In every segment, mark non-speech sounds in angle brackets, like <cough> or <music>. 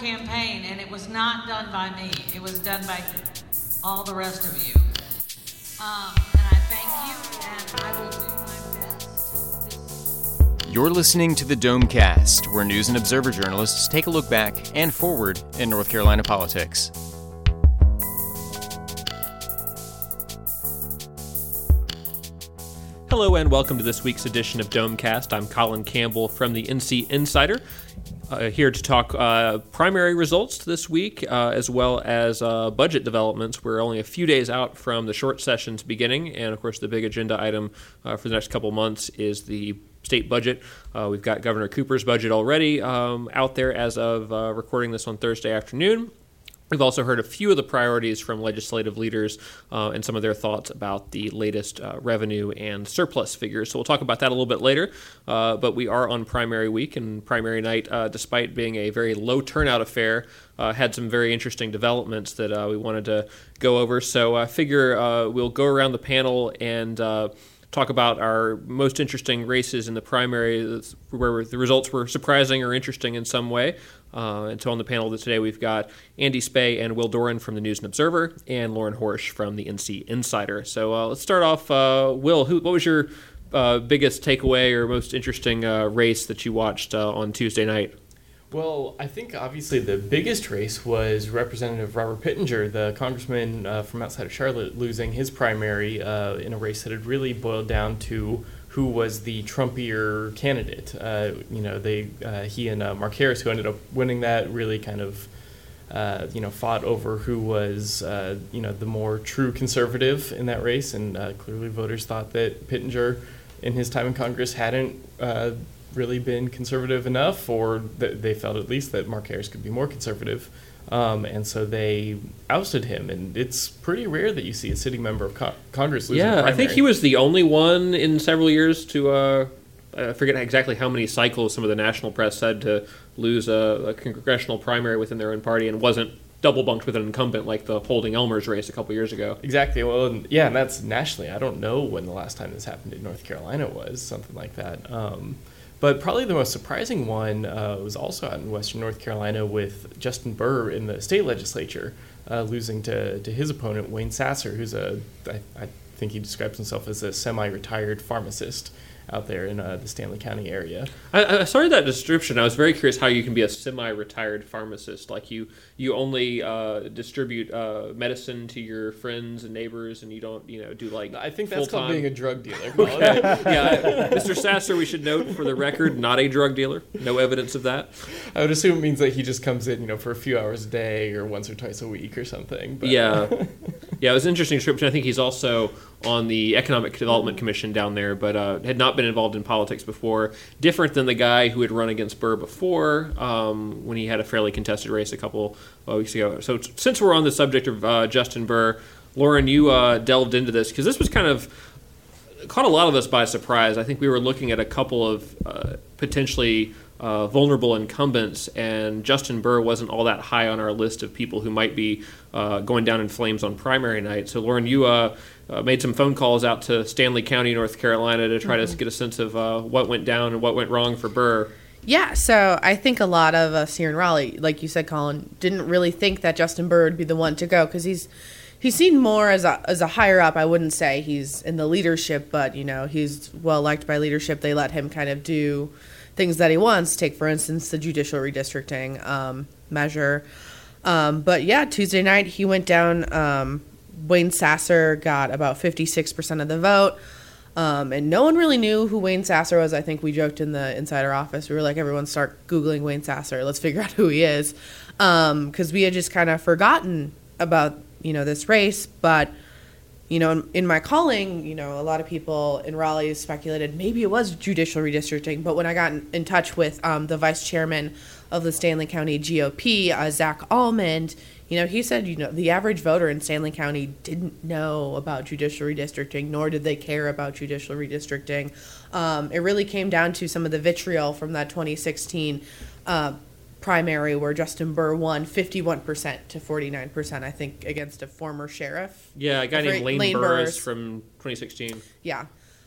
incredible campaign, and it was not done by me. It was done by all the rest of you. Um, and I thank you, and I will do my best. You're listening to the Domecast, where news and observer journalists take a look back and forward in North Carolina politics. Hello and welcome to this week's edition of Domecast. I'm Colin Campbell from the NC Insider, uh, here to talk uh, primary results this week, uh, as well as uh, budget developments. We're only a few days out from the short sessions beginning, and of course, the big agenda item uh, for the next couple months is the state budget. Uh, we've got Governor Cooper's budget already um, out there as of recording this on Thursday afternoon. We've also heard a few of the priorities from legislative leaders uh, and some of their thoughts about the latest uh, revenue and surplus figures. So we'll talk about that a little bit later. Uh, but we are on primary week, and primary night, uh, despite being a very low turnout affair, uh, had some very interesting developments that uh, we wanted to go over. So I figure we'll go around the panel and talk about our most interesting races in the primary, where the results were surprising or interesting in some way. Uh, and so on the panel today, we've got Andy Spay and Will Doran from the News and Observer, and Lauren Horsch from the NC Insider. So uh, let's start off. Uh, Will, who, what was your uh, biggest takeaway or most interesting uh, race that you watched uh, on Tuesday night? Well, I think obviously the biggest race was Representative Robert Pittenger, the congressman from outside of Charlotte, losing his primary in a race that had really boiled down to who was the Trumpier candidate. Uh, you know, they uh, he and uh, Mark Harris, who ended up winning that, really kind of. Uh, you know, fought over who was, you know, the more true conservative in that race, and clearly voters thought that Pittenger, in his time in Congress, hadn't really been conservative enough, or th- they felt at least that Mark Harris could be more conservative. Um, and so they ousted him, and it's pretty rare that you see a sitting member of co- Congress lose. Yeah, I think he was the only one in several years to. Uh, I forget exactly how many cycles some of the national press said to lose a, a congressional primary within their own party, and wasn't double bunked with an incumbent like the Holding Ellmers race a couple years ago. Exactly. Well, and yeah, and that's nationally. I don't know when the last time this happened in North Carolina was something like that. Um, but probably the most surprising one uh, was also out in Western North Carolina with Justin Burr in the state legislature, uh, losing to, to his opponent, Wayne Sasser, who's a, I, I think he describes himself as a semi retired pharmacist out there in uh, the Stanly County area. I, I started that description. I was very curious how you can be a semi-retired pharmacist. Like you, you only uh, distribute uh, medicine to your friends and neighbors, and you don't, you know, do like. I think that's full-time. called being a drug dealer. <laughs> okay. yeah, Mr. Sasser, we should note for the record, not a drug dealer. No evidence of that. I would assume it means that he just comes in, you know, for a few hours a day or once or twice a week or something. But. Yeah, yeah. It was an interesting description. I think he's also on the Economic Development Commission down there, but uh, had not been involved in politics before. Different than the guy who had run against Burr before um, when he had a fairly contested race a couple of weeks ago. So, t- since we're on the subject of uh, Justin Burr, Lauren, you uh, delved into this because this was kind of caught a lot of us by surprise. I think we were looking at a couple of uh, potentially uh, vulnerable incumbents, and Justin Burr wasn't all that high on our list of people who might be uh, going down in flames on primary night. So, Lauren, you uh, uh made some phone calls out to Stanly County, North Carolina, to try mm-hmm. to get a sense of uh, what went down and what went wrong for Burr. Yeah, so I think a lot of us here in Raleigh, like you said, Colin, didn't really think that Justin Burr would be the one to go because he's he's seen more as a as a higher up. I wouldn't say he's in the leadership, but you know he's well liked by leadership. They let him kind of do things that he wants. Take, for instance, the judicial redistricting um, measure. Um, but yeah, Tuesday night he went down. Um, Wayne Sasser got about 56% of the vote. Um, and no one really knew who Wayne Sasser was. I think we joked in the insider office. We were like, everyone start Googling Wayne Sasser. Let's figure out who he is. Because um, we had just kind of forgotten about, you know, this race. But you know, in, in, my calling, you know, a lot of people in Raleigh speculated maybe it was judicial redistricting. But when I got in, in touch with um, the vice chairman of the Stanly County GOP, uh, Zach Almond, you know, he said, you know, the average voter in Stanly County didn't know about judicial redistricting, nor did they care about judicial redistricting. Um, it really came down to some of the vitriol from that 2016 uh, primary where Justin Burr won 51% to 49%, I think, against a former sheriff. Yeah, a guy named Lane, Lane Burris, Burris from 2016. Yeah.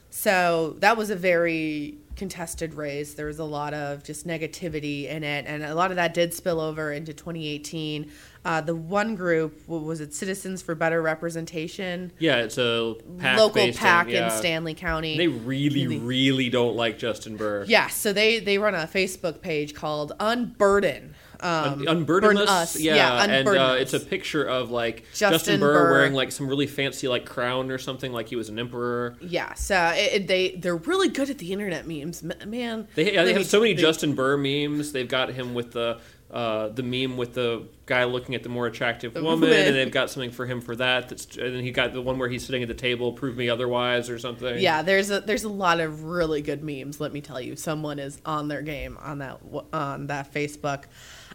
So that was a very contested race. There was a lot of just negativity in it, and a lot of that did spill over into 2018. Uh, the one group what was it Citizens for Better Representation, Yeah, it's a local pack PAC yeah. in Stanly County. They really, Really- really don't like Justin Burr. yeah, so they they run a Facebook page called Unburden. Um, Un- Unburden Us. yeah, Yeah, and uh, it's a picture of like Justin Justin, Burr, Burr. wearing like some really fancy like crown or something, like he was an emperor. Yeah, so it, it- they they're really good at the internet memes, man. They, yeah, they have make- so many they- Justin Burr memes. They've got him with the uh, the meme with the guy looking at the more attractive woman, woman. and they've got something for him for that. That's and then he got the one where he's sitting at the table, prove me otherwise, or something. Yeah, there's a there's a lot of really good memes. Let me tell you, someone is on their game on that on that Facebook.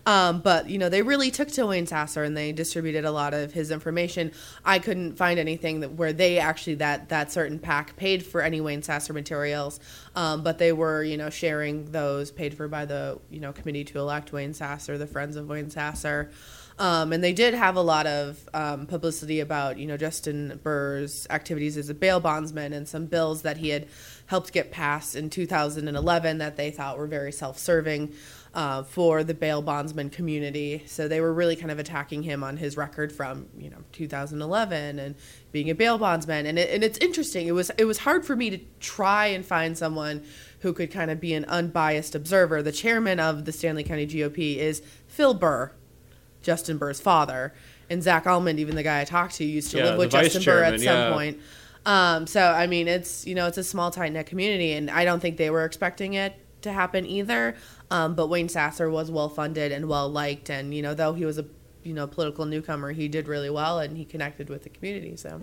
Um, but you know, they really took to Wayne Sasser and they distributed a lot of his information. I couldn't find anything that where they actually that that certain pack paid for any Wayne Sasser materials, um, but they were you know sharing those paid for by the you know committee to elect Wayne Sasser, the Friends of Wayne Sasser. Um, and they did have a lot of um, publicity about, you know, Justin Burr's activities as a bail bondsman and some bills that he had helped get passed in 2011 that they thought were very self-serving uh, for the bail bondsman community. So they were really kind of attacking him on his record from, you know, 2011 and being a bail bondsman. And, it, and it's interesting. It was it was hard for me to try and find someone who could kind of be an unbiased observer. The chairman of the Stanly County GOP is Phil Burr. Justin Burr's father. And Zach Almond, even the guy I talked to, used to Yeah, live with Justin Burr at some yeah. point. Um, so I mean, it's you know, it's a small tight knit community, and I don't think they were expecting it to happen either. Um, but Wayne Sasser was well funded and well liked, and you know, though he was a you know political newcomer, he did really well, and he connected with the community. So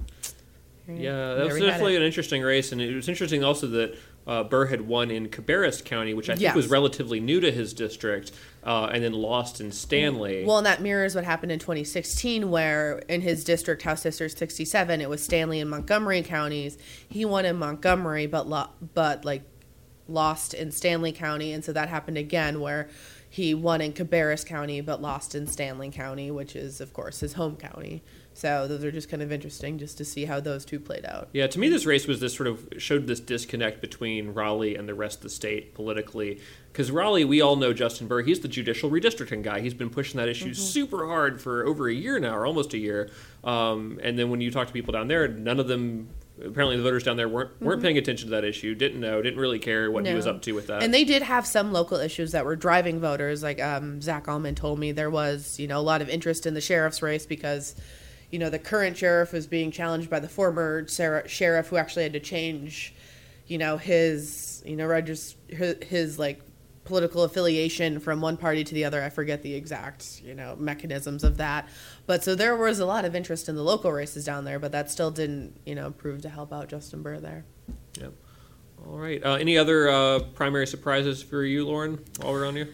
Yeah, that was definitely an interesting race, and it was interesting also that uh, Burr had won in Cabarrus County, which I think Yes. was relatively new to his district, uh, and then lost in Stanly. Well, and that mirrors what happened in 2016, where in his district, House District 67, it was Stanly and Montgomery counties. He won in Montgomery, but lo- but like lost in Stanly County, and so that happened again, where he won in Cabarrus County, but lost in Stanly County, which is of course his home county. So those are just kind of interesting, just to see how those two played out. Yeah, to me, this race was this sort of showed this disconnect between Raleigh and the rest of the state politically. Because Raleigh, we all know Justin Burr. He's the judicial redistricting guy. He's been pushing that issue super hard for over a year now, or almost a year. Um, and then when you talk to people down there, none of them. Apparently, the voters down there weren't weren't paying attention to that issue. Didn't know. Didn't really care what he was up to with that. And they did have some local issues that were driving voters. Like um, Zach Almond told me, there was you know a lot of interest in the sheriff's race because you know the current sheriff was being challenged by the former sheriff who actually had to change you know his you know regis- his, his like political affiliation from one party to the other. I forget the exact you know mechanisms of that. But so there was a lot of interest in the local races down there, but that still didn't you know prove to help out Justin Burr there. Yep. All right. Uh, any other uh, primary surprises for you, Lauren? While we're on you.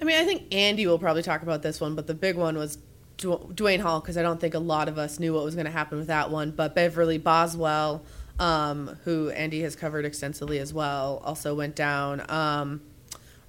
I mean, I think Andy will probably talk about this one, but the big one was Du- Duane Hall because I don't think a lot of us knew what was going to happen with that one. But Beverly Boswell, um, who Andy has covered extensively as well, also went down. Um,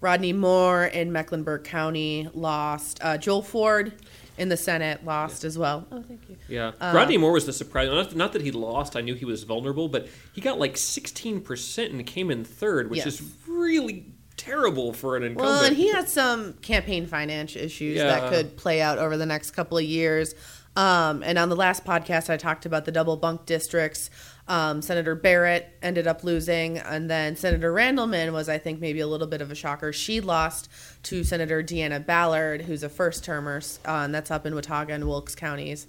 Rodney Moore in Mecklenburg County lost. Uh, Joel Ford in the Senate lost as well. Oh, thank you. Yeah, Uh, Rodney Moore was the surprise. Not, not that he lost. I knew he was vulnerable, but he got like 16 percent and came in third, which Yes. is really terrible for an incumbent. Well, and he had some campaign finance issues Yeah. that could play out over the next couple of years. Um, and on the last podcast, I talked about the double bunk districts. Um, Senator Barrett ended up losing, and then Senator Randleman was, I think, maybe a little bit of a shocker. She lost to Senator Deanna Ballard, who's a first termer, uh, and that's up in Watauga and Wilkes counties.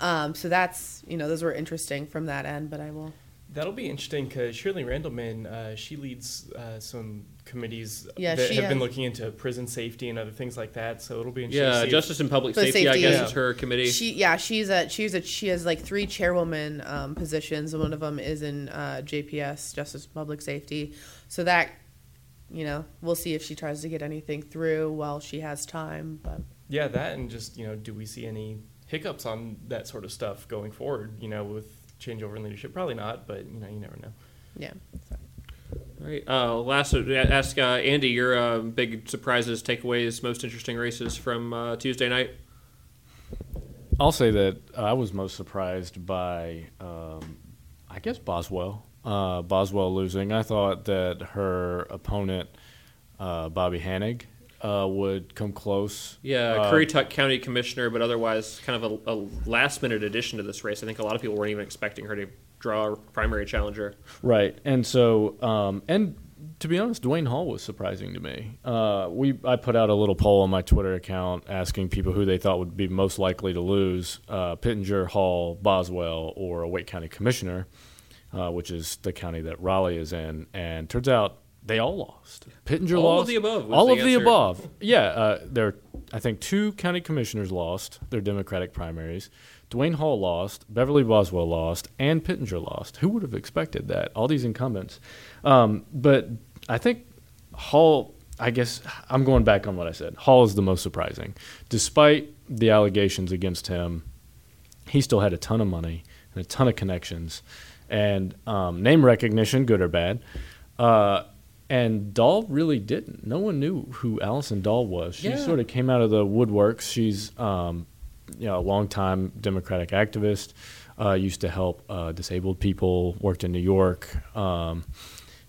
Um, so that's, you know, those were interesting from that end, but I will. That'll be interesting because Shirley Randleman, uh, she leads uh, some committees Yeah, that she have been has- looking into prison safety and other things like that. So it'll be interesting. yeah, to see if- Justice and Public Public Safety, I safety, guess, yeah. is her committee. She yeah, she's a she's a she has like three chairwoman um, positions. One of them is in uh, JPS, Justice and Public Safety. So that you know, we'll see if she tries to get anything through while she has time. But yeah, that and just you know, do we see any hiccups on that sort of stuff going forward? You know, with changeover in leadership, probably not, but you know, you never know. yeah, so. All right. Uh, last, ask uh, Andy your uh, big surprises, takeaways, most interesting races from uh, Tuesday night. I'll say that I was most surprised by, um, I guess Boswell. uh, Boswell losing. I thought that her opponent, uh, Bobby Hanig, uh, would come close. Yeah, Currituck County Commissioner, but otherwise kind of a, a last minute addition to this race. I think a lot of people weren't even expecting her to draw a primary challenger. Right, and so um, and to be honest, Duane Hall was surprising to me. Uh, we I put out a little poll on my Twitter account asking people who they thought would be most likely to lose: uh, Pittenger, Hall, Boswell, or a Wake County Commissioner, uh, which is the county that Raleigh is in. And turns out they all lost. Pittenger All lost. of the above All the of the above. Yeah, uh, there. I think two county commissioners lost their Democratic primaries. Duane Hall lost, Beverly Boswell lost, and Pittenger lost. Who would have expected that? All these incumbents. Um, but I think Hall. I guess I'm going back on what I said. Hall is the most surprising, despite the allegations against him. He still had a ton of money and a ton of connections, and um, name recognition, good or bad. Uh, and Dahle really didn't. No one knew who Allison Dahle was. She Yeah. sort of came out of the woodworks. She's um, you know a longtime Democratic activist. Uh, used to help uh, disabled people. Worked in New York, um,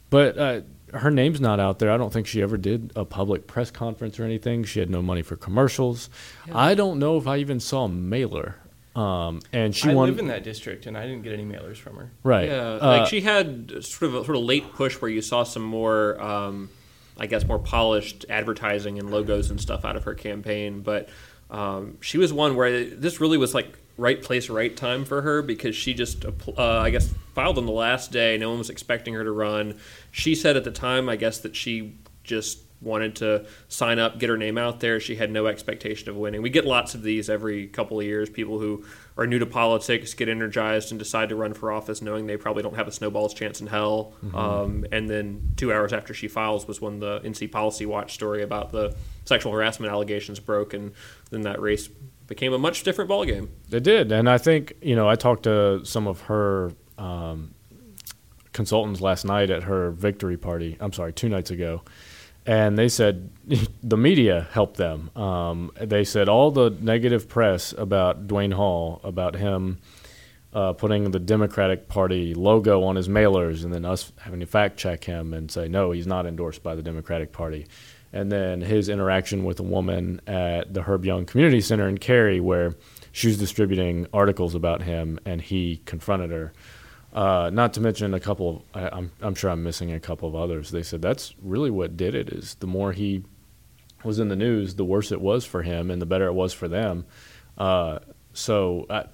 but uh, her name's not out there. I don't think she ever did a public press conference or anything. She had no money for commercials. I don't know if I even saw a mailer. Um, and she I won live in that district, and I didn't get any mailers from her. right. Yeah, Uh, like she had sort of a sort of late push where you saw some more, um, I guess, more polished advertising and logos and stuff out of her campaign. But um, she was one where this really was like right place, right time for her because she just, uh, I guess, filed on the last day. No one was expecting her to run. She said at the time, I guess, that she just wanted to sign up, get her name out there. She had no expectation of winning. We get lots of these every couple of years. People who are new to politics get energized and decide to run for office, knowing they probably don't have a snowball's chance in hell. Um, and then two hours after she files was when the NC Policy Watch story about the sexual harassment allegations broke, and then that race became a much different ballgame. It did, and I think you know I talked to some of her um, consultants last night at her victory party. I'm sorry, two nights ago, and they said <laughs> the media helped them. Um, they said all the negative press about Duane Hall, about him uh, putting the Democratic Party logo on his mailers, and then us having to fact check him and say no, he's not endorsed by the Democratic Party. And then his interaction with a woman at the Herb Young Community Center in Cary, where she was distributing articles about him, and he confronted her. Uh, not to mention a couple. Of, I, I'm I'm sure I'm missing a couple of others. They said that's really what did it. Is the more he was in the news, the worse it was for him, and the better it was for them. Uh, so, I,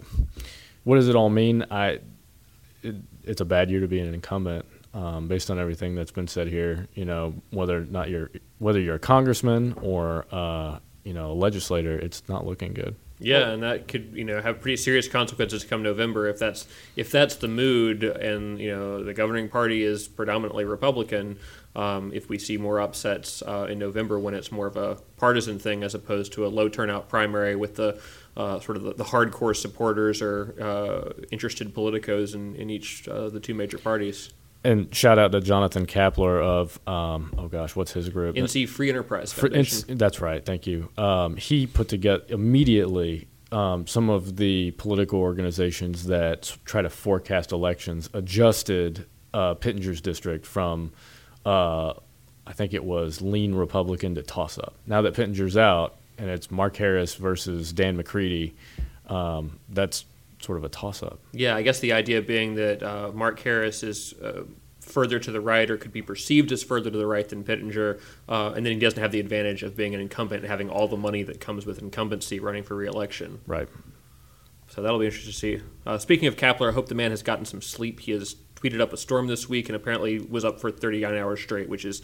what does it all mean? I it, it's a bad year to be an incumbent, um, based on everything that's been said here. You know, whether or not you're whether you're a congressman or uh, you know a legislator, it's not looking good. Yeah, and that could you know have pretty serious consequences come November if that's if that's the mood, and you know the governing party is predominantly Republican. Um, if we see more upsets uh, in November when it's more of a partisan thing as opposed to a low turnout primary with the uh, sort of the, the hardcore supporters or uh, interested politicos in, in each uh, the two major parties. And shout out to Jonathan Kappler of um, oh gosh, what's his group? NC Free Enterprise Foundation. that's right. Thank you. Um, he put together immediately um, some of the political organizations that try to forecast elections adjusted uh, Pittenger's district from, uh, I think it was lean Republican to toss up. Now that Pittenger's out and it's Mark Harris versus Dan McCready, um, that's sort of a toss up. Yeah, I guess the idea being that uh, Mark Harris is uh, further to the right or could be perceived as further to the right than Pittenger, uh, and then he doesn't have the advantage of being an incumbent and having all the money that comes with incumbency running for reelection. Right. So that'll be interesting to see. Uh, speaking of Kappler, I hope the man has gotten some sleep. He has tweeted up a storm this week and apparently was up for 39 hours straight, which is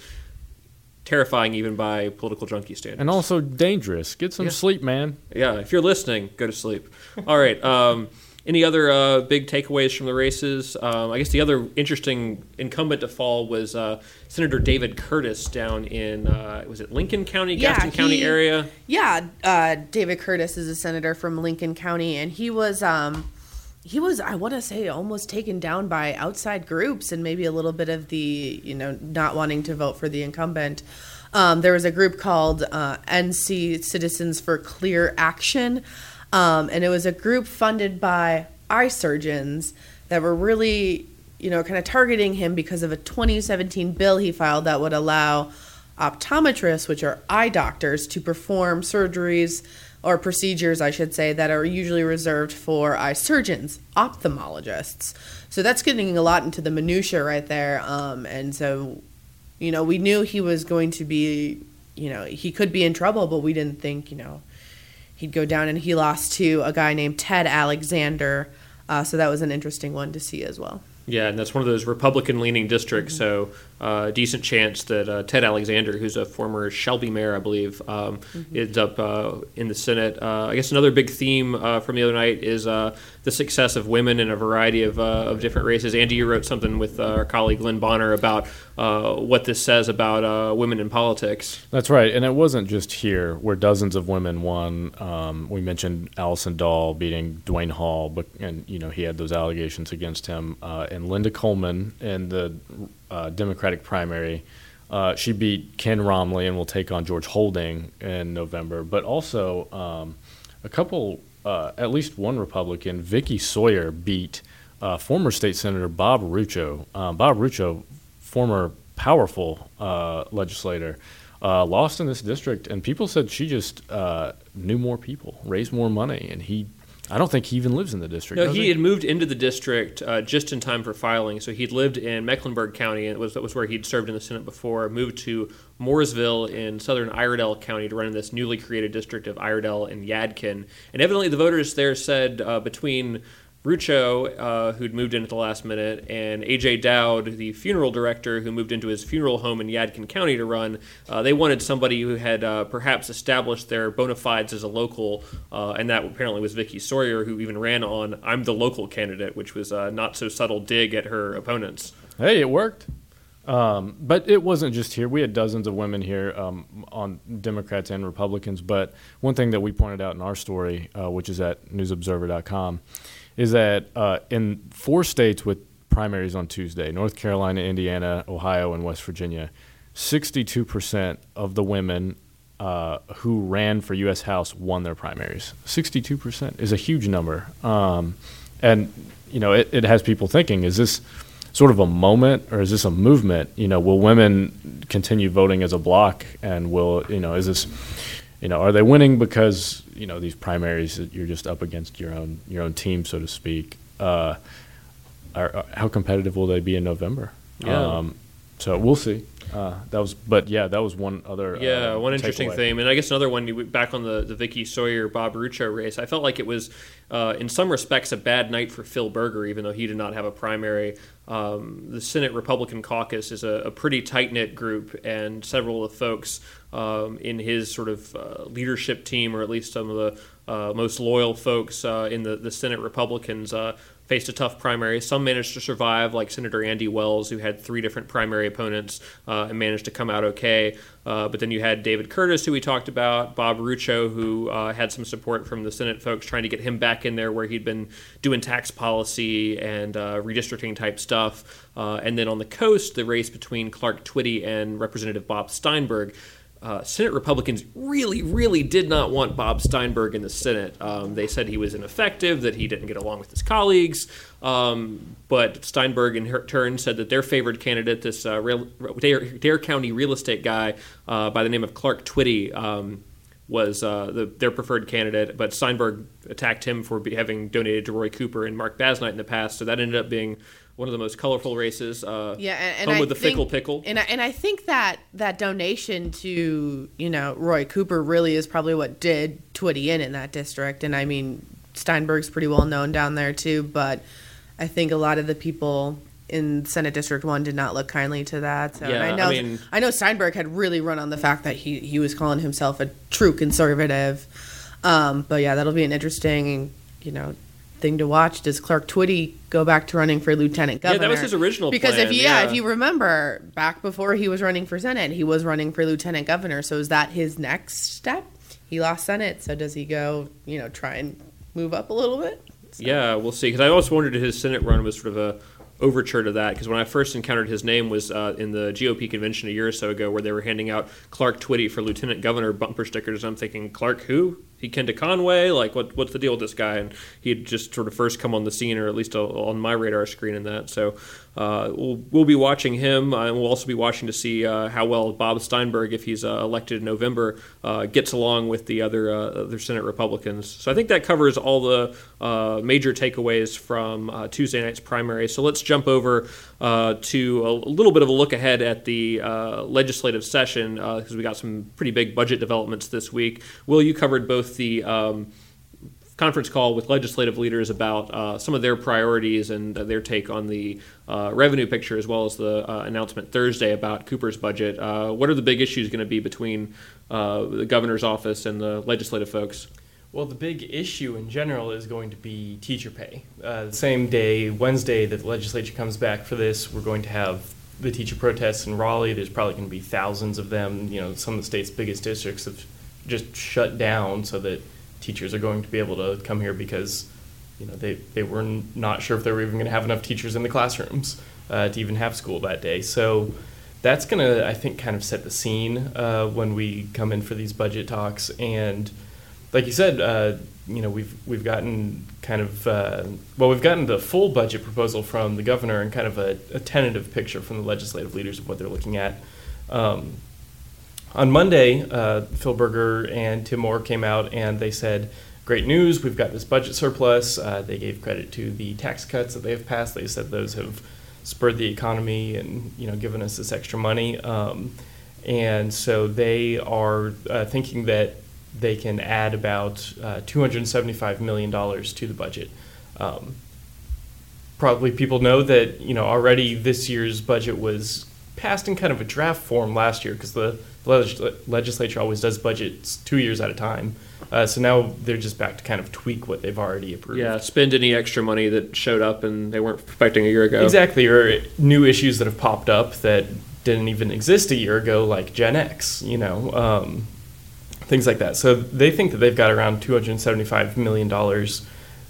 terrifying even by political junkie standards. And also dangerous. Get some Yeah. sleep, man. Yeah, if you're listening, go to sleep. <laughs> All right. Um, any other uh, big takeaways from the races? Um, I guess the other interesting incumbent to fall was uh, Senator David Curtis down in uh, was it Lincoln County, Yeah, Gaston County area. Yeah, uh, David Curtis is a senator from Lincoln County, and he was um, he was I want to say almost taken down by outside groups and maybe a little bit of the you know not wanting to vote for the incumbent. Um, there was a group called uh, NC Citizens for Clear Action, um, and it was a group funded by eye surgeons that were really you know, kind of targeting him because of a 2017 bill he filed that would allow optometrists, which are eye doctors, to perform surgeries or procedures, I should say, that are usually reserved for eye surgeons, ophthalmologists. So that's getting a lot into the minutia right there. Um, and so, you know, we knew he was going to be, you know, he could be in trouble, but we didn't think, you know, he'd go down. And he lost to a guy named Ted Alexander. Uh, so that was an interesting one to see as well. Yeah, and that's one of those Republican-leaning districts. So, uh, decent chance that uh, Ted Alexander, who's a former Shelby mayor, I believe, um, ends up uh, in the Senate. Uh, I guess another big theme uh, from the other night is uh, the success of women in a variety of, uh, of different races. Andy, you wrote something with uh, our colleague Lynn Bonner about uh, what this says about uh, women in politics. That's right, and it wasn't just here where dozens of women won. Um, we mentioned Allison Dahle beating Duane Hall, but and you know he had those allegations against him, uh, and Linda Coleman and the uh, Democratic primary. Uh, she beat Ken Romley and will take on George Holding in November. But also, um, a couple, uh, at least one Republican, Vicky Sawyer, beat uh, former state senator Bob Rucho. Um, Bob Rucho, former powerful uh, legislator, lost in this district, and people said she just knew more people, raised more money, and he. I don't think he even lives in the district. No, does he had moved into the district uh, just in time for filing. So he'd lived in Mecklenburg County, and it was that was where he'd served in the Senate before. Moved to Mooresville in southern Iredell County to run in this newly created district of Iredell and Yadkin. And evidently, the voters there said uh, between Rucho, uh, who'd moved in at the last minute, and AJ Dowd, the funeral director who moved into his funeral home in Yadkin County to run, uh, they wanted somebody who had uh, perhaps established their bona fides as a local, uh, and that apparently was Vicky Sawyer, who even ran on "I'm the local candidate," which was a not so subtle dig at her opponents. Hey, it worked. Um, but it wasn't just here. We had dozens of women here um, on Democrats and Republicans. But one thing that we pointed out in our story, uh, which is at newsobserver.com, is that uh, in four states with primaries on Tuesday North Carolina, Indiana, Ohio, and West Virginia 62% of the women uh, who ran for U.S. House won their primaries. 62% is a huge number. Um, and, you know, it, it has people thinking, is this sort of a moment or is this a movement? You know, will women continue voting as a block and will, you know, is this, you know, are they winning because, you know, these primaries that you're just up against your own, your own team, so to speak? Uh, are, are- how competitive will they be in November? Yeah. Um, so we'll see. Uh, that was, but yeah, that was one other. Yeah, uh, one interesting takeaway. thing, and I guess another one. Back on the the Vicky Sawyer Bob Rucho race, I felt like it was, uh, in some respects, a bad night for Phil Berger, even though he did not have a primary. Um, the Senate Republican caucus is a, a pretty tight knit group, and several of the folks um, in his sort of uh, leadership team, or at least some of the uh, most loyal folks uh, in the, the Senate Republicans, uh, faced a tough primary. Some managed to survive, like Senator Andy Wells, who had three different primary opponents uh, and managed to come out okay. Uh, but then you had David Curtis, who we talked about, Bob Rucho, who uh, had some support from the Senate folks trying to get him back in there where he'd been doing tax policy and uh, redistricting type stuff. And then on the coast, the race between Clark Twitty and Representative Bob Steinberg. Uh, Senate Republicans really, really did not want Bob Steinberg in the Senate. Um, they said he was ineffective, that he didn't get along with his colleagues. Um, but Steinberg, in her turn, said that their favored candidate, this uh, real, Dare, Dare County real estate guy uh, by the name of Clark Twitty, um, was uh, the, their preferred candidate. But Steinberg attacked him for be, having donated to Roy Cooper and Marc Basnight in the past. So that ended up being one of the most colorful races. Uh, Yeah, and, and home I with the think, fickle pickle. And I, and I think that that donation to you know Roy Cooper really is probably what did Twitty in in that district. And I mean Steinberg's pretty well known down there too, but I think a lot of the people in Senate District One did not look kindly to that. So Yeah, I I know mean- I know Steinberg had really run on the fact that he he was calling himself a true conservative. Um, but yeah, that'll be an interesting you know thing to watch. Does Clark Twitty go back to running for lieutenant governor? Yeah, that was his original Because plan, if you, yeah, yeah. if you remember back before he was running for senate, he was running for lieutenant governor. So is that his next step? He lost senate, so does he go? You know, try and move up a little bit. Yeah, we'll see. Because I always wondered if his Senate run was sort of a overture to that. Because when I first encountered his name was uh, in the GOP convention a year or so ago, where they were handing out Clark Twitty for lieutenant governor bumper stickers. I'm thinking, Clark who? He Kenda Conway? Like, what what's the deal with this guy? And he had just sort of first come on the scene, or at least on my radar screen in that. So uh, we'll we'll be watching him, and we'll also be watching to see uh, how well Bob Steinberg, if he's uh, elected in November, uh, gets along with the other uh, other Senate Republicans. So I think that covers all the uh, major takeaways from Tuesday night's primary. So let's jump over to a, little bit of a look ahead at the legislative session because we got some pretty big budget developments this week. Will, you covered both the um, conference call with legislative leaders about uh, some of their priorities and uh, their take on the uh, revenue picture, as well as the uh, announcement Thursday about Cooper's budget. Uh, what are the big issues going to be between uh, the governor's office and the legislative folks? Well, the big issue in general is going to be teacher pay. the same day, Wednesday, that the legislature comes back for this, we're going to have the teacher protests in Raleigh. There's probably going to be thousands of them. You know, some of the state's biggest districts have just shut down so that teachers are going to be able to come here because you know they, they were not sure if they were even going to have enough teachers in the classrooms uh, to even have school that day. So that's going to I think kind of set the scene uh, when we come in for these budget talks. And like you said, uh, you know we've we've gotten kind of uh, well we've gotten the full budget proposal from the governor and kind of a, a tentative picture from the legislative leaders of what they're looking at. Um, on Monday, uh, Phil Berger and Tim Moore came out and they said, Great news, we've got this budget surplus. Uh, they gave credit to the tax cuts that they have passed. They said those have spurred the economy and you know given us this extra money. Um, and so they are uh, thinking that they can add about uh, $275 million to the budget. Um, probably people know that you know already this year's budget was passed in kind of a draft form last year because the legislature always does budgets two years at a time. Uh, so now they're just back to kind of tweak what they've already approved. Yeah, spend any extra money that showed up and they weren't expecting a year ago. Exactly, or new issues that have popped up that didn't even exist a year ago, like GenX, you know, um, things like that. So they think that they've got around $275 million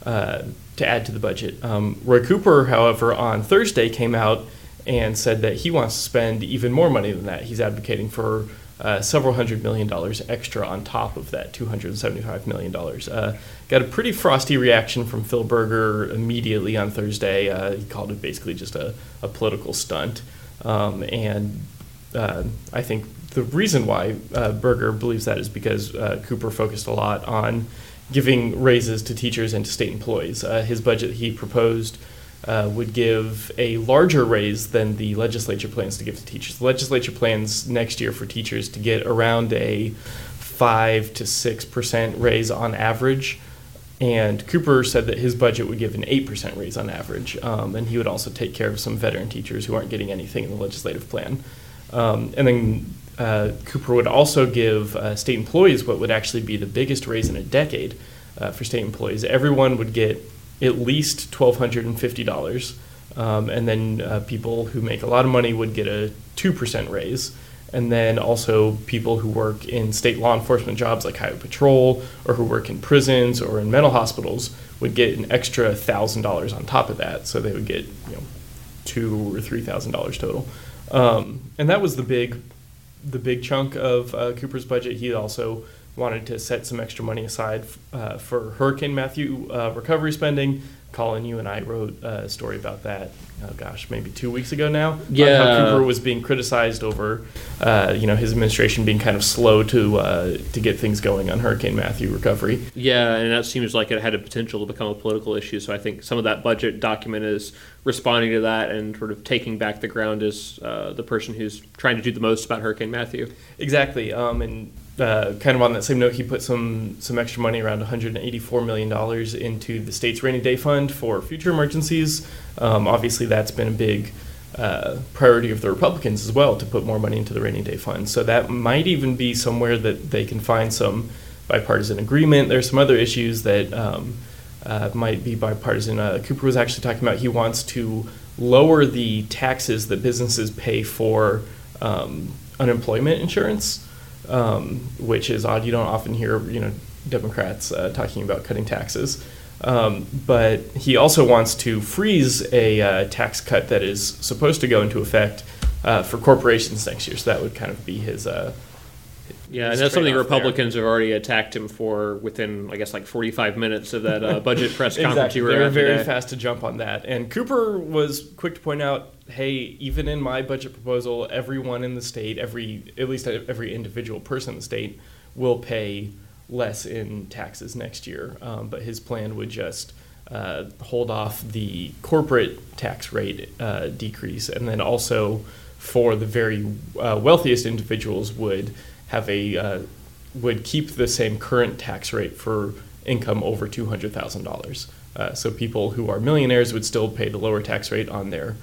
uh, to add to the budget. Um, Roy Cooper, however, on Thursday came out and said that he wants to spend even more money than that. He's advocating for uh, several hundred million dollars extra on top of that $275 million. Uh, got a pretty frosty reaction from Phil Berger immediately on Thursday. Uh, he called it basically just a, a political stunt. Um, and uh, I think the reason why uh, Berger believes that is because uh, Cooper focused a lot on giving raises to teachers and to state employees. his budget he proposed uh, would give a larger raise than the legislature plans to give to teachers. The legislature plans next year for teachers to get around a five to six percent raise on average. And Cooper said that his budget would give an 8% raise on average. Um, and he would also take care of some veteran teachers who aren't getting anything in the legislative plan. Um, and then uh, Cooper would also give uh, state employees what would actually be the biggest raise in a decade uh, for state employees. Everyone would get at least $1,250. Um, and then uh, people who make a lot of money would get a 2% raise. And then also people who work in state law enforcement jobs like highway patrol or who work in prisons or in mental hospitals would get an extra $1,000 on top of that. So they would get, you know, two or $3,000 total. Um, and that was the big, the big chunk of uh, Cooper's budget. He also wanted to set some extra money aside uh, for Hurricane Matthew uh, recovery spending. Colin, you and I wrote a story about that. Oh gosh, maybe two weeks ago now. Yeah, how Cooper was being criticized over, uh, you know, his administration being kind of slow to uh, to get things going on Hurricane Matthew recovery. Yeah, and that seems like it had a potential to become a political issue. So I think some of that budget document is responding to that and sort of taking back the ground as uh, the person who's trying to do the most about Hurricane Matthew. Exactly, um, and uh, kind of on that same note, he put some some extra money, around 184 million dollars, into the state's rainy day fund for future emergencies. Um, obviously, that's been a big uh, priority of the Republicans as well to put more money into the rainy day fund. So that might even be somewhere that they can find some bipartisan agreement. There's some other issues that um, uh, might be bipartisan. Uh, Cooper was actually talking about he wants to lower the taxes that businesses pay for um, unemployment insurance um, which is odd. You don't often hear you know Democrats uh, talking about cutting taxes. Um, but he also wants to freeze a uh, tax cut that is supposed to go into effect uh, for corporations next year. So that would kind of be his uh, Yeah, and that's something trade-off there. Republicans have already attacked him for within, I guess, like 45 minutes of that uh, <laughs> budget press conference Exactly. you were They were very today. fast to jump on that. And Cooper was quick to point out, hey, even in my budget proposal, everyone in the state, every at least every individual person in the state, will pay less in taxes next year. Um, but his plan would just uh, hold off the corporate tax rate uh, decrease, and then also for the very uh, wealthiest individuals would have a uh, would keep the same current tax rate for income over two hundred thousand dollars. Uh, so people who are millionaires would still pay the lower tax rate on their,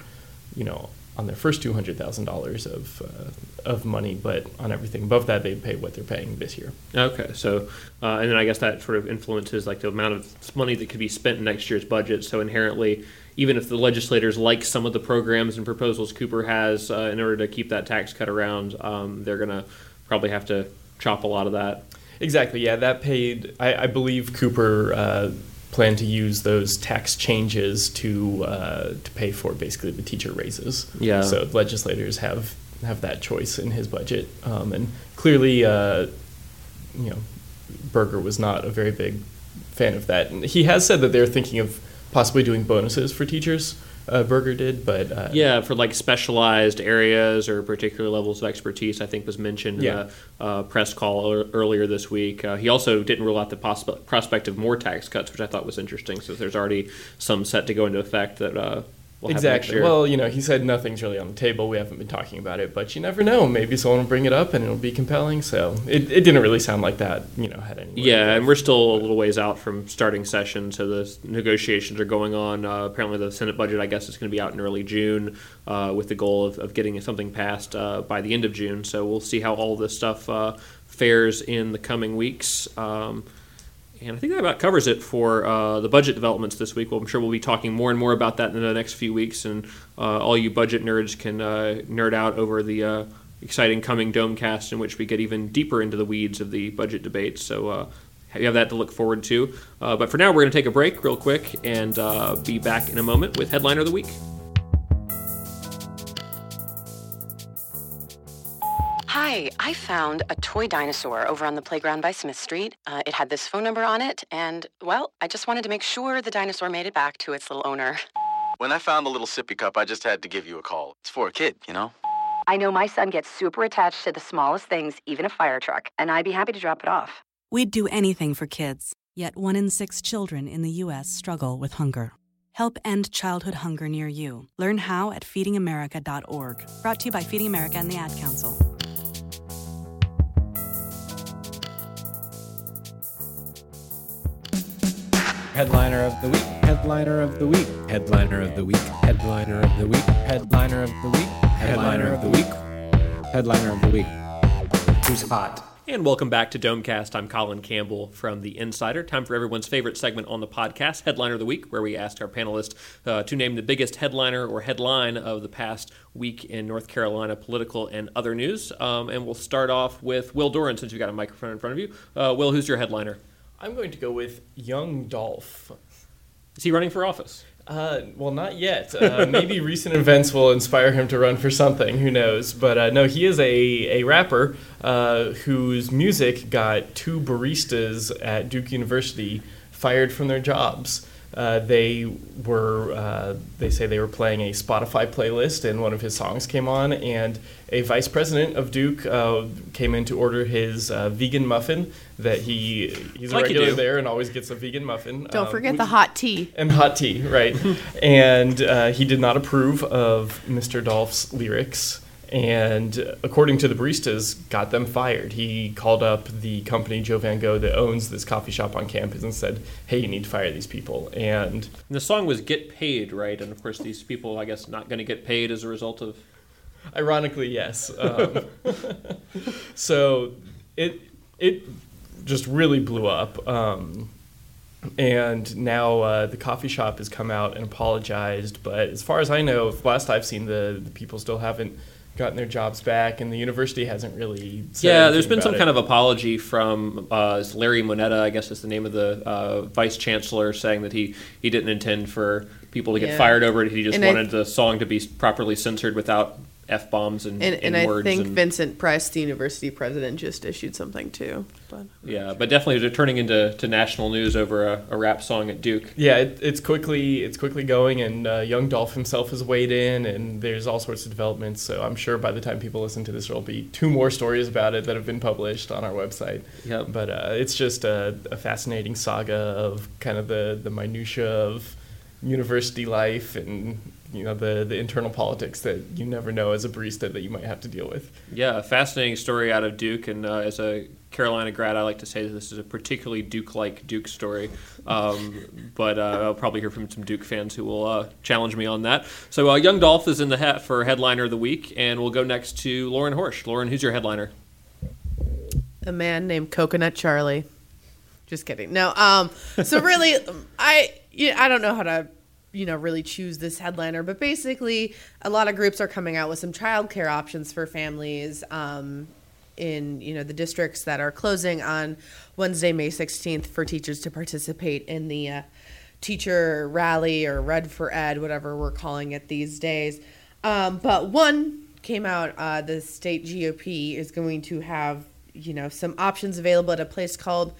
you know, on their first two hundred thousand dollars of uh, of money, but on everything above that, they'd pay what they're paying this year. Okay, so uh, and then I guess that sort of influences like the amount of money that could be spent in next year's budget. So inherently, even if the legislators like some of the programs and proposals Cooper has uh, in order to keep that tax cut around, um, they're gonna probably have to chop a lot of that. Exactly. Yeah, that paid. I, I believe Cooper uh, planned to use those tax changes to uh, to pay for basically the teacher raises. Yeah. So legislators have have that choice in his budget, um, and clearly, uh, you know, Berger was not a very big fan of that. And he has said that they're thinking of possibly doing bonuses for teachers. Uh, Berger did, but uh, Yeah, for like specialized areas or particular levels of expertise, I think was mentioned Yeah. in a uh, press call ear- earlier this week. Uh, he also didn't rule out the possi- prospect of more tax cuts, which I thought was interesting. So there's already some set to go into effect that will Exactly. Well, you know, he said nothing's really on the table. We haven't been talking about it, but you never know. Maybe someone will bring it up and it'll be compelling. So it, it didn't really sound like that, you know, had any. Yeah, and we're still a little ways out from starting session, so the negotiations are going on. Uh, apparently, the Senate budget, I guess, is going to be out in early June, uh, with the goal of, of getting something passed uh, by the end of June. So we'll see how all this stuff uh, fares in the coming weeks. Um, and I think that about covers it for uh, the budget developments this week. Well, I'm sure we'll be talking more and more about that in the next few weeks, and uh, all you budget nerds can uh, nerd out over the uh, exciting coming Domecast, in which we get even deeper into the weeds of the budget debates. So uh, you have that to look forward to. Uh, but for now, we're going to take a break real quick and be back in a moment with Headliner of the Week. Hi, I found a toy dinosaur over on the playground by Smith Street. Uh, it had this phone number on it, and, well, I just wanted to make sure the dinosaur made it back to its little owner. <laughs> When I found the little sippy cup, I just had to give you a call. It's for a kid, you know? I know my son gets super attached to the smallest things, even a fire truck, and I'd be happy to drop it off. We'd do anything for kids, yet one in six children in the U.S. struggle with hunger. Help end childhood hunger near you. Learn how at feedingamerica.org. Brought to you by Feeding America and the Ad Council. Headliner of the week. Headliner of the week. Headliner of the week. Headliner of the week. Headliner of the week. Headliner of the week. Headliner of the week. Who's hot? And welcome back to Domecast. I'm Colin Campbell from The Insider. Time for everyone's favorite segment on the podcast, Headliner of the Week, where we ask our panelists uh, to name the biggest headliner or headline of the past week in North Carolina political and other news. Um, and we'll start off with Will Doran, since you've got a microphone in front of you. Uh, Will, who's your headliner? I'm going to go with Young Dolph. Is he running for office? Uh, well, not yet. Uh, maybe <laughs> recent events will inspire him to run for something. Who knows? But uh, no, he is a, a rapper uh, whose music got two baristas at Duke University fired from their jobs. Uh, they were uh, they say they were playing a Spotify playlist and one of his songs came on and a vice president of Duke uh, came in to order his uh, vegan muffin that he he's a Like you regular there and always gets a vegan muffin. Don't Uh, forget which- the hot tea. and hot tea, right? <laughs> and uh, he did not approve of Mr. Dolph's lyrics, and according to the baristas, got them fired. He called up the company Joe Van Gogh that owns this coffee shop on campus and said, "Hey, you need to fire these people." And And the song was Get Paid, right? And of course, these people, I guess, not going to get paid as a result of. Ironically, yes. Um, <laughs> so it it just really blew up. Um, and now uh, the coffee shop has come out and apologized. But as far as I know, last I've seen, the, the people still haven't gotten their jobs back, and the university hasn't really. Said Yeah, there's been some about kind of apology from uh, Larry Moneta, I guess is the name of the uh, vice chancellor, saying that he, he didn't intend for people to get Yeah. fired over it. He just And I- wanted the song to be properly censored without f bombs and And, and I words think and, Vincent Price, the university president, just issued something too. But yeah, but definitely they're turning into to national news over a, a rap song at Duke. Yeah, it, it's quickly it's quickly going, and uh, young Dolph himself has weighed in, and there's all sorts of developments. So I'm sure by the time people listen to this, there'll be two more stories about it that have been published on our website. Yep. But uh, it's just a, a fascinating saga of kind of the the minutia of university life and you know the the internal politics that you never know as a barista that you might have to deal with. Yeah, a fascinating story out of Duke, and uh, as a Carolina grad, I like to say that this is a particularly Duke-like Duke story. Um, <laughs> but uh, I'll probably hear from some Duke fans who will uh, challenge me on that. So uh, Young Dolph is in the hat for headliner of the week, and we'll go next to Lauren Horsch. Lauren, who's your headliner? a man named Coconut Charlie. Just kidding. No. Um. So really, <laughs> I yeah, I don't know how to you know really choose this headliner, but basically, a lot of groups are coming out with some childcare options for families. Um, in you know the districts that are closing on Wednesday, May sixteenth, for teachers to participate in the uh, teacher rally or Red for Ed, whatever we're calling it these days. Um, but one came out. Uh, the state GOP is going to have you know some options available at a place called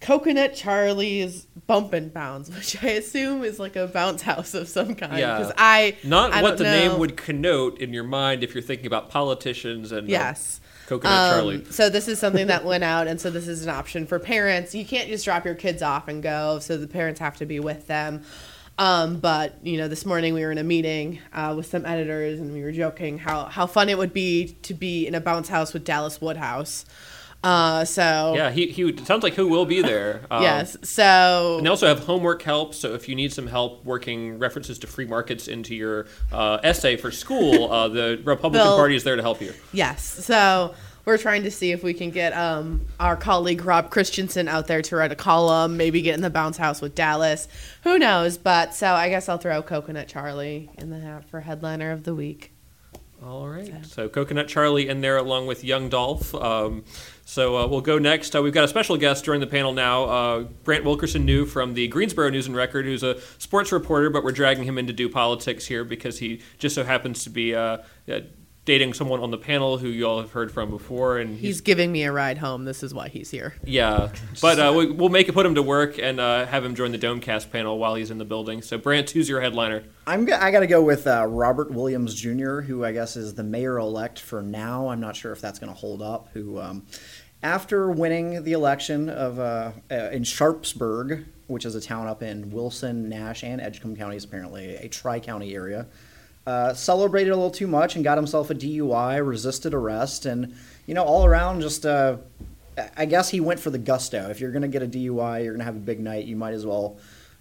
Coconut Charlie's Bump and Bounce, which I assume is like a bounce house of some kind. Yeah. because I Not I what the know. name would connote in your mind if you're thinking about politicians and uh, Yes. Coconut Um, Charlie. So this is something that <laughs> went out, and so this is an option for parents. You can't just drop your kids off and go, so the parents have to be with them. Um, but you know, this morning we were in a meeting uh, with some editors, and we were joking how how fun it would be to be in a bounce house with Dallas Woodhouse. Uh, so Yeah, he, he would- sounds like who will be there. <laughs> Um, yes, so And they also have homework help. So if you need some help working references to free markets into your uh, essay for school, uh, the Republican Bill- Party is there to help you. Yes. So we're trying to see if we can get um, our colleague Rob Christensen out there to write a column, maybe get in the bounce house with Dallas. Who knows? But so I guess I'll throw Coconut Charlie in the hat for headliner of the week. All right. So Coconut Charlie in there along with Young Dolph. Um, so uh, we'll go next. Uh, we've got a special guest joining the panel now. Uh, Brant Wilkerson New from the Greensboro News and Record, who's a sports reporter, but we're dragging him in to do politics here because he just so happens to be uh, uh, dating someone on the panel who you all have heard from before, and he's He's giving me a ride home. This is why he's here. Yeah, but uh, we, we'll make it put him to work and uh, have him join the Domecast panel while he's in the building. So, Brant, who's your headliner? I'm go- I got to go with uh, Robert Williams Jr., who I guess is the mayor elect for now. I'm not sure if that's going to hold up. Who, um, after winning the election of uh, uh, in Sharpsburg, which is a town up in Wilson, Nash, and Edgecombe counties, apparently a tri-county area, uh, celebrated a little too much and got himself a DUI, resisted arrest, and you know all around just. Uh, I guess he went for the gusto. If you're going to get a DUI, you're going to have a big night. You might as well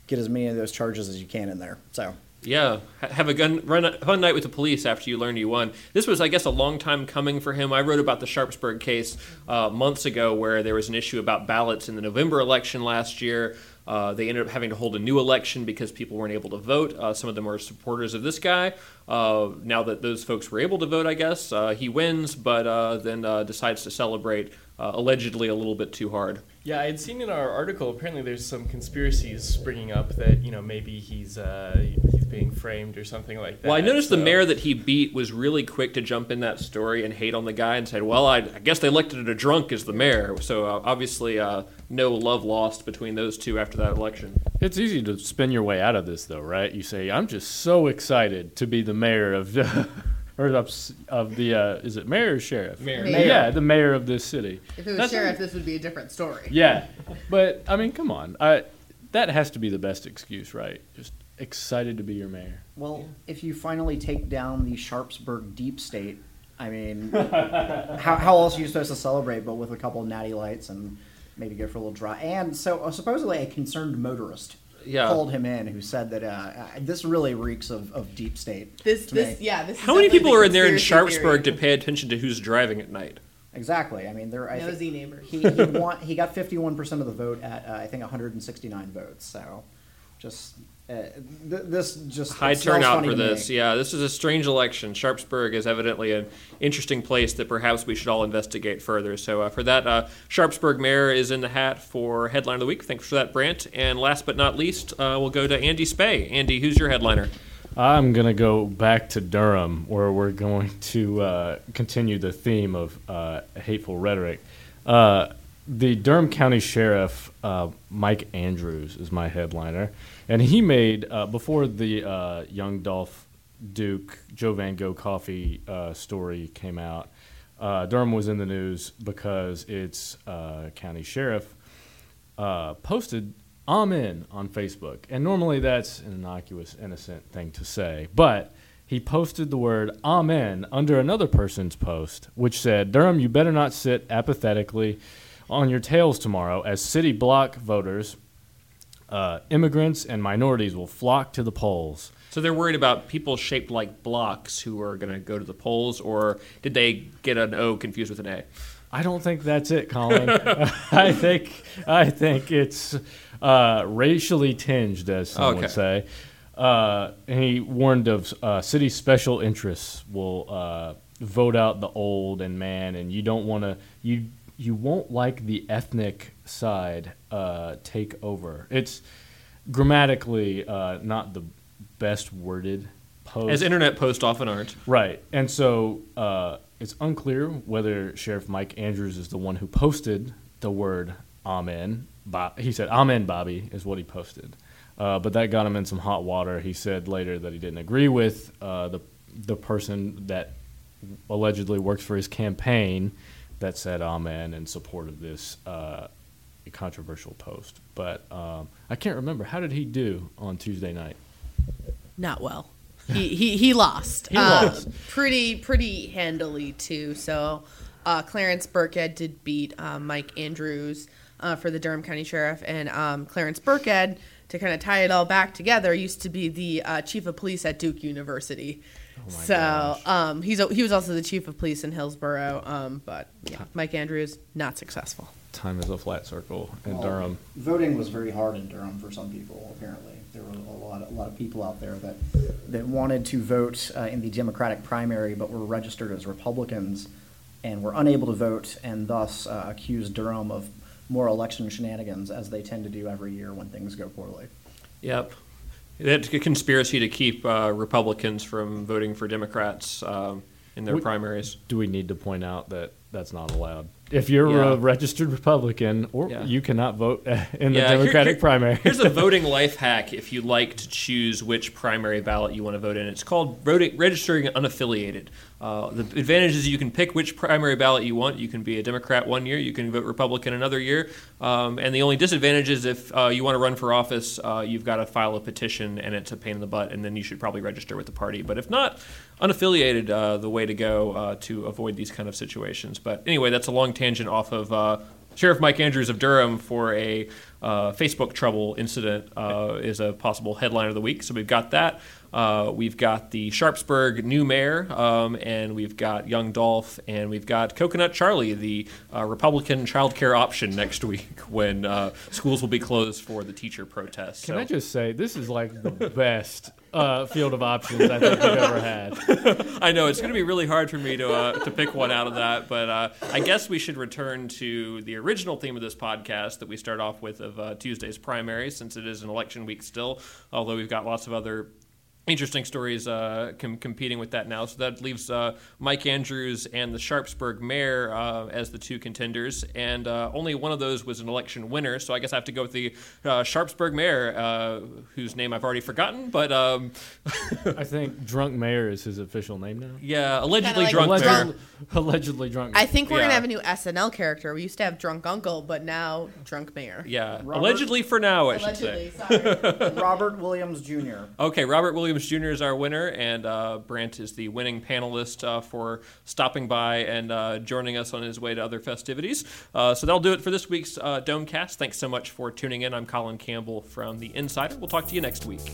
get as many of those charges as you can in there. So. Yeah, have a gun run a fun night with the police after you learn you won. This was, I guess, a long time coming for him. I wrote about the Sharpsburg case uh, months ago, where there was an issue about ballots in the November election last year. Uh, they ended up having to hold a new election because people weren't able to vote. Uh, some of them are supporters of this guy. Uh, now that those folks were able to vote, I guess uh, he wins, but uh, then decides to celebrate allegedly a little bit too hard. Yeah, I had seen in our article. Apparently, there's some conspiracies springing up that you know maybe he's uh, he's being framed or something like that. Well, I noticed the mayor that he beat was really quick to jump in that story and hate on the guy and said, "Well, I, I guess they elected a drunk as the mayor." So uh, obviously, uh, no love lost between those two after that election. It's easy to spin your way out of this, though, right? You say, "I'm just so excited to be the mayor of, <laughs> or of, of the uh, is it mayor or sheriff? Mayor. Mayor. Yeah, the mayor of this city. If it was That's- sheriff, this would be a different story. Yeah, but I mean, come on, I, that has to be the best excuse, right? Just excited to be your mayor. Well, if you finally take down the Sharpsburg deep state, I mean, <laughs> how, how else are you supposed to celebrate but with a couple of natty lights and maybe go for a little dry? And so uh, supposedly a concerned motorist Yeah. called him in who said that uh, this really reeks of, of deep state. This, to this, me. yeah. This. is How many people the are in there in Sharpsburg theory. to pay attention to who's driving at night? Exactly. I mean, there. I Nosy think neighbors. He he, <laughs> won, he got fifty one percent of the vote at uh, I think one hundred and sixty nine votes. So, just uh, th- this just High turnout for to me. this. Yeah, this is a strange election. Sharpsburg is evidently an interesting place that perhaps we should all investigate further. So uh, for that, uh, Sharpsburg mayor is in the hat for headline of the week. Thanks for that, Brant. And last but not least, uh, we'll go to Andy Spay. Andy, who's your headliner? I'm going to go back to Durham, where we're going to uh, continue the theme of uh, hateful rhetoric. Uh, the Durham County Sheriff, uh, Mike Andrews, is my headliner. And he made, uh, before the uh, Young Dolph Duke, Joe Van Gogh coffee story came out, Durham was in the news because its county sheriff posted Amen on Facebook. And normally that's an innocuous, innocent thing to say. But he posted the word Amen under another person's post, which said, Durham, you better not sit apathetically on your tails tomorrow as city block voters, uh, immigrants, and minorities will flock to the polls. So they're worried about people shaped like blocks who are going to go to the polls, or did they get an O confused with an A? I don't think that's it, Colin. <laughs> I think I think it's uh, racially tinged, as some Okay. would say. Uh, and he warned of uh, city special interests will uh, vote out the old and man, and you don't want to you you won't like the ethnic side uh, take over. It's grammatically uh, not the best worded post. As internet posts often aren't. Right. And so uh, it's unclear whether Sheriff Mike Andrews is the one who posted the word Amen. He said, Amen, Bobby, is what he posted. Uh, but that got him in some hot water. He said later that he didn't agree with uh, the, the person that allegedly works for his campaign that said Amen in support of this uh, controversial post. But um, I can't remember. How did he do on Tuesday night? Not well. He he, he lost. <laughs> He Uh, lost. pretty pretty handily too. So uh, Clarence Birkhead did beat uh, Mike Andrews uh, for the Durham County Sheriff, and um, Clarence Birkhead, to kind of tie it all back together, used to be the uh, chief of police at Duke University. So um, he's a, he was also the chief of police in Hillsborough. Um, but yeah, Mike Andrews not successful. Time is a flat circle in Well, Durham. Voting was very hard in Durham for some people. Apparently, there were a lot, a lot of people out there that that wanted to vote uh, in the Democratic primary, but were registered as Republicans and were unable to vote, and thus uh, accused Durham of more election shenanigans, as they tend to do every year when things go poorly. Yep. That's a conspiracy to keep uh, Republicans from voting for Democrats um, in their We- primaries. Do we need to point out that that's not allowed? If you're Yeah. a registered Republican, or Yeah. you cannot vote in the Yeah, Democratic here- primary. Here's a <laughs> voting life hack if you'd like to choose which primary ballot you want to vote in. It's called registering unaffiliated. Uh, the advantage is you can pick which primary ballot you want. You can be a Democrat one year, you can vote Republican another year. Um, and the only disadvantage is if uh, you want to run for office, uh, you've got to file a petition and it's a pain in the butt, and then you should probably register with the party. But if not, unaffiliated, uh, the way to go uh, to avoid these kind of situations. But anyway, that's a long tangent off of uh, Sheriff Mike Andrews of Durham for a uh, Facebook trouble incident uh, is a possible headline of the week. So we've got that. Uh, we've got the Sharpsburg new mayor, um, and we've got Young Dolph, and we've got Coconut Charlie, the uh, Republican childcare option next week <laughs> when uh, schools will be closed for the teacher protest. Can So- I just say this is like the <laughs> best uh, field of options I think we've ever had. <laughs> I know it's going to be really hard for me to uh, to pick one out of that, but uh, I guess we should return to the original theme of this podcast that we start off with of uh, Tuesday's primary, since it is an election week still. Although we've got lots of other interesting stories uh, com- competing with that now. So that leaves uh, Mike Andrews and the Sharpsburg mayor uh, as the two contenders, and uh, only one of those was an election winner. So I guess I have to go with the uh, Sharpsburg mayor, uh, whose name I've already forgotten, but. Um, I think drunk mayor is his official name now. Yeah, allegedly like drunk drunk- mayor. Allegedly drunk. I think we're Yeah. gonna have a new SNL character. We used to have drunk uncle, but now drunk mayor. Yeah, allegedly for now, I should say. sorry. <laughs> Robert Williams Jr. Okay, Robert Williams Jr. is our winner, and uh, Brant is the winning panelist uh, for stopping by and uh, joining us on his way to other festivities. Uh, so that'll do it for this week's uh, Domecast. Thanks so much for tuning in. I'm Colin Campbell from The Insider. We'll talk to you next week.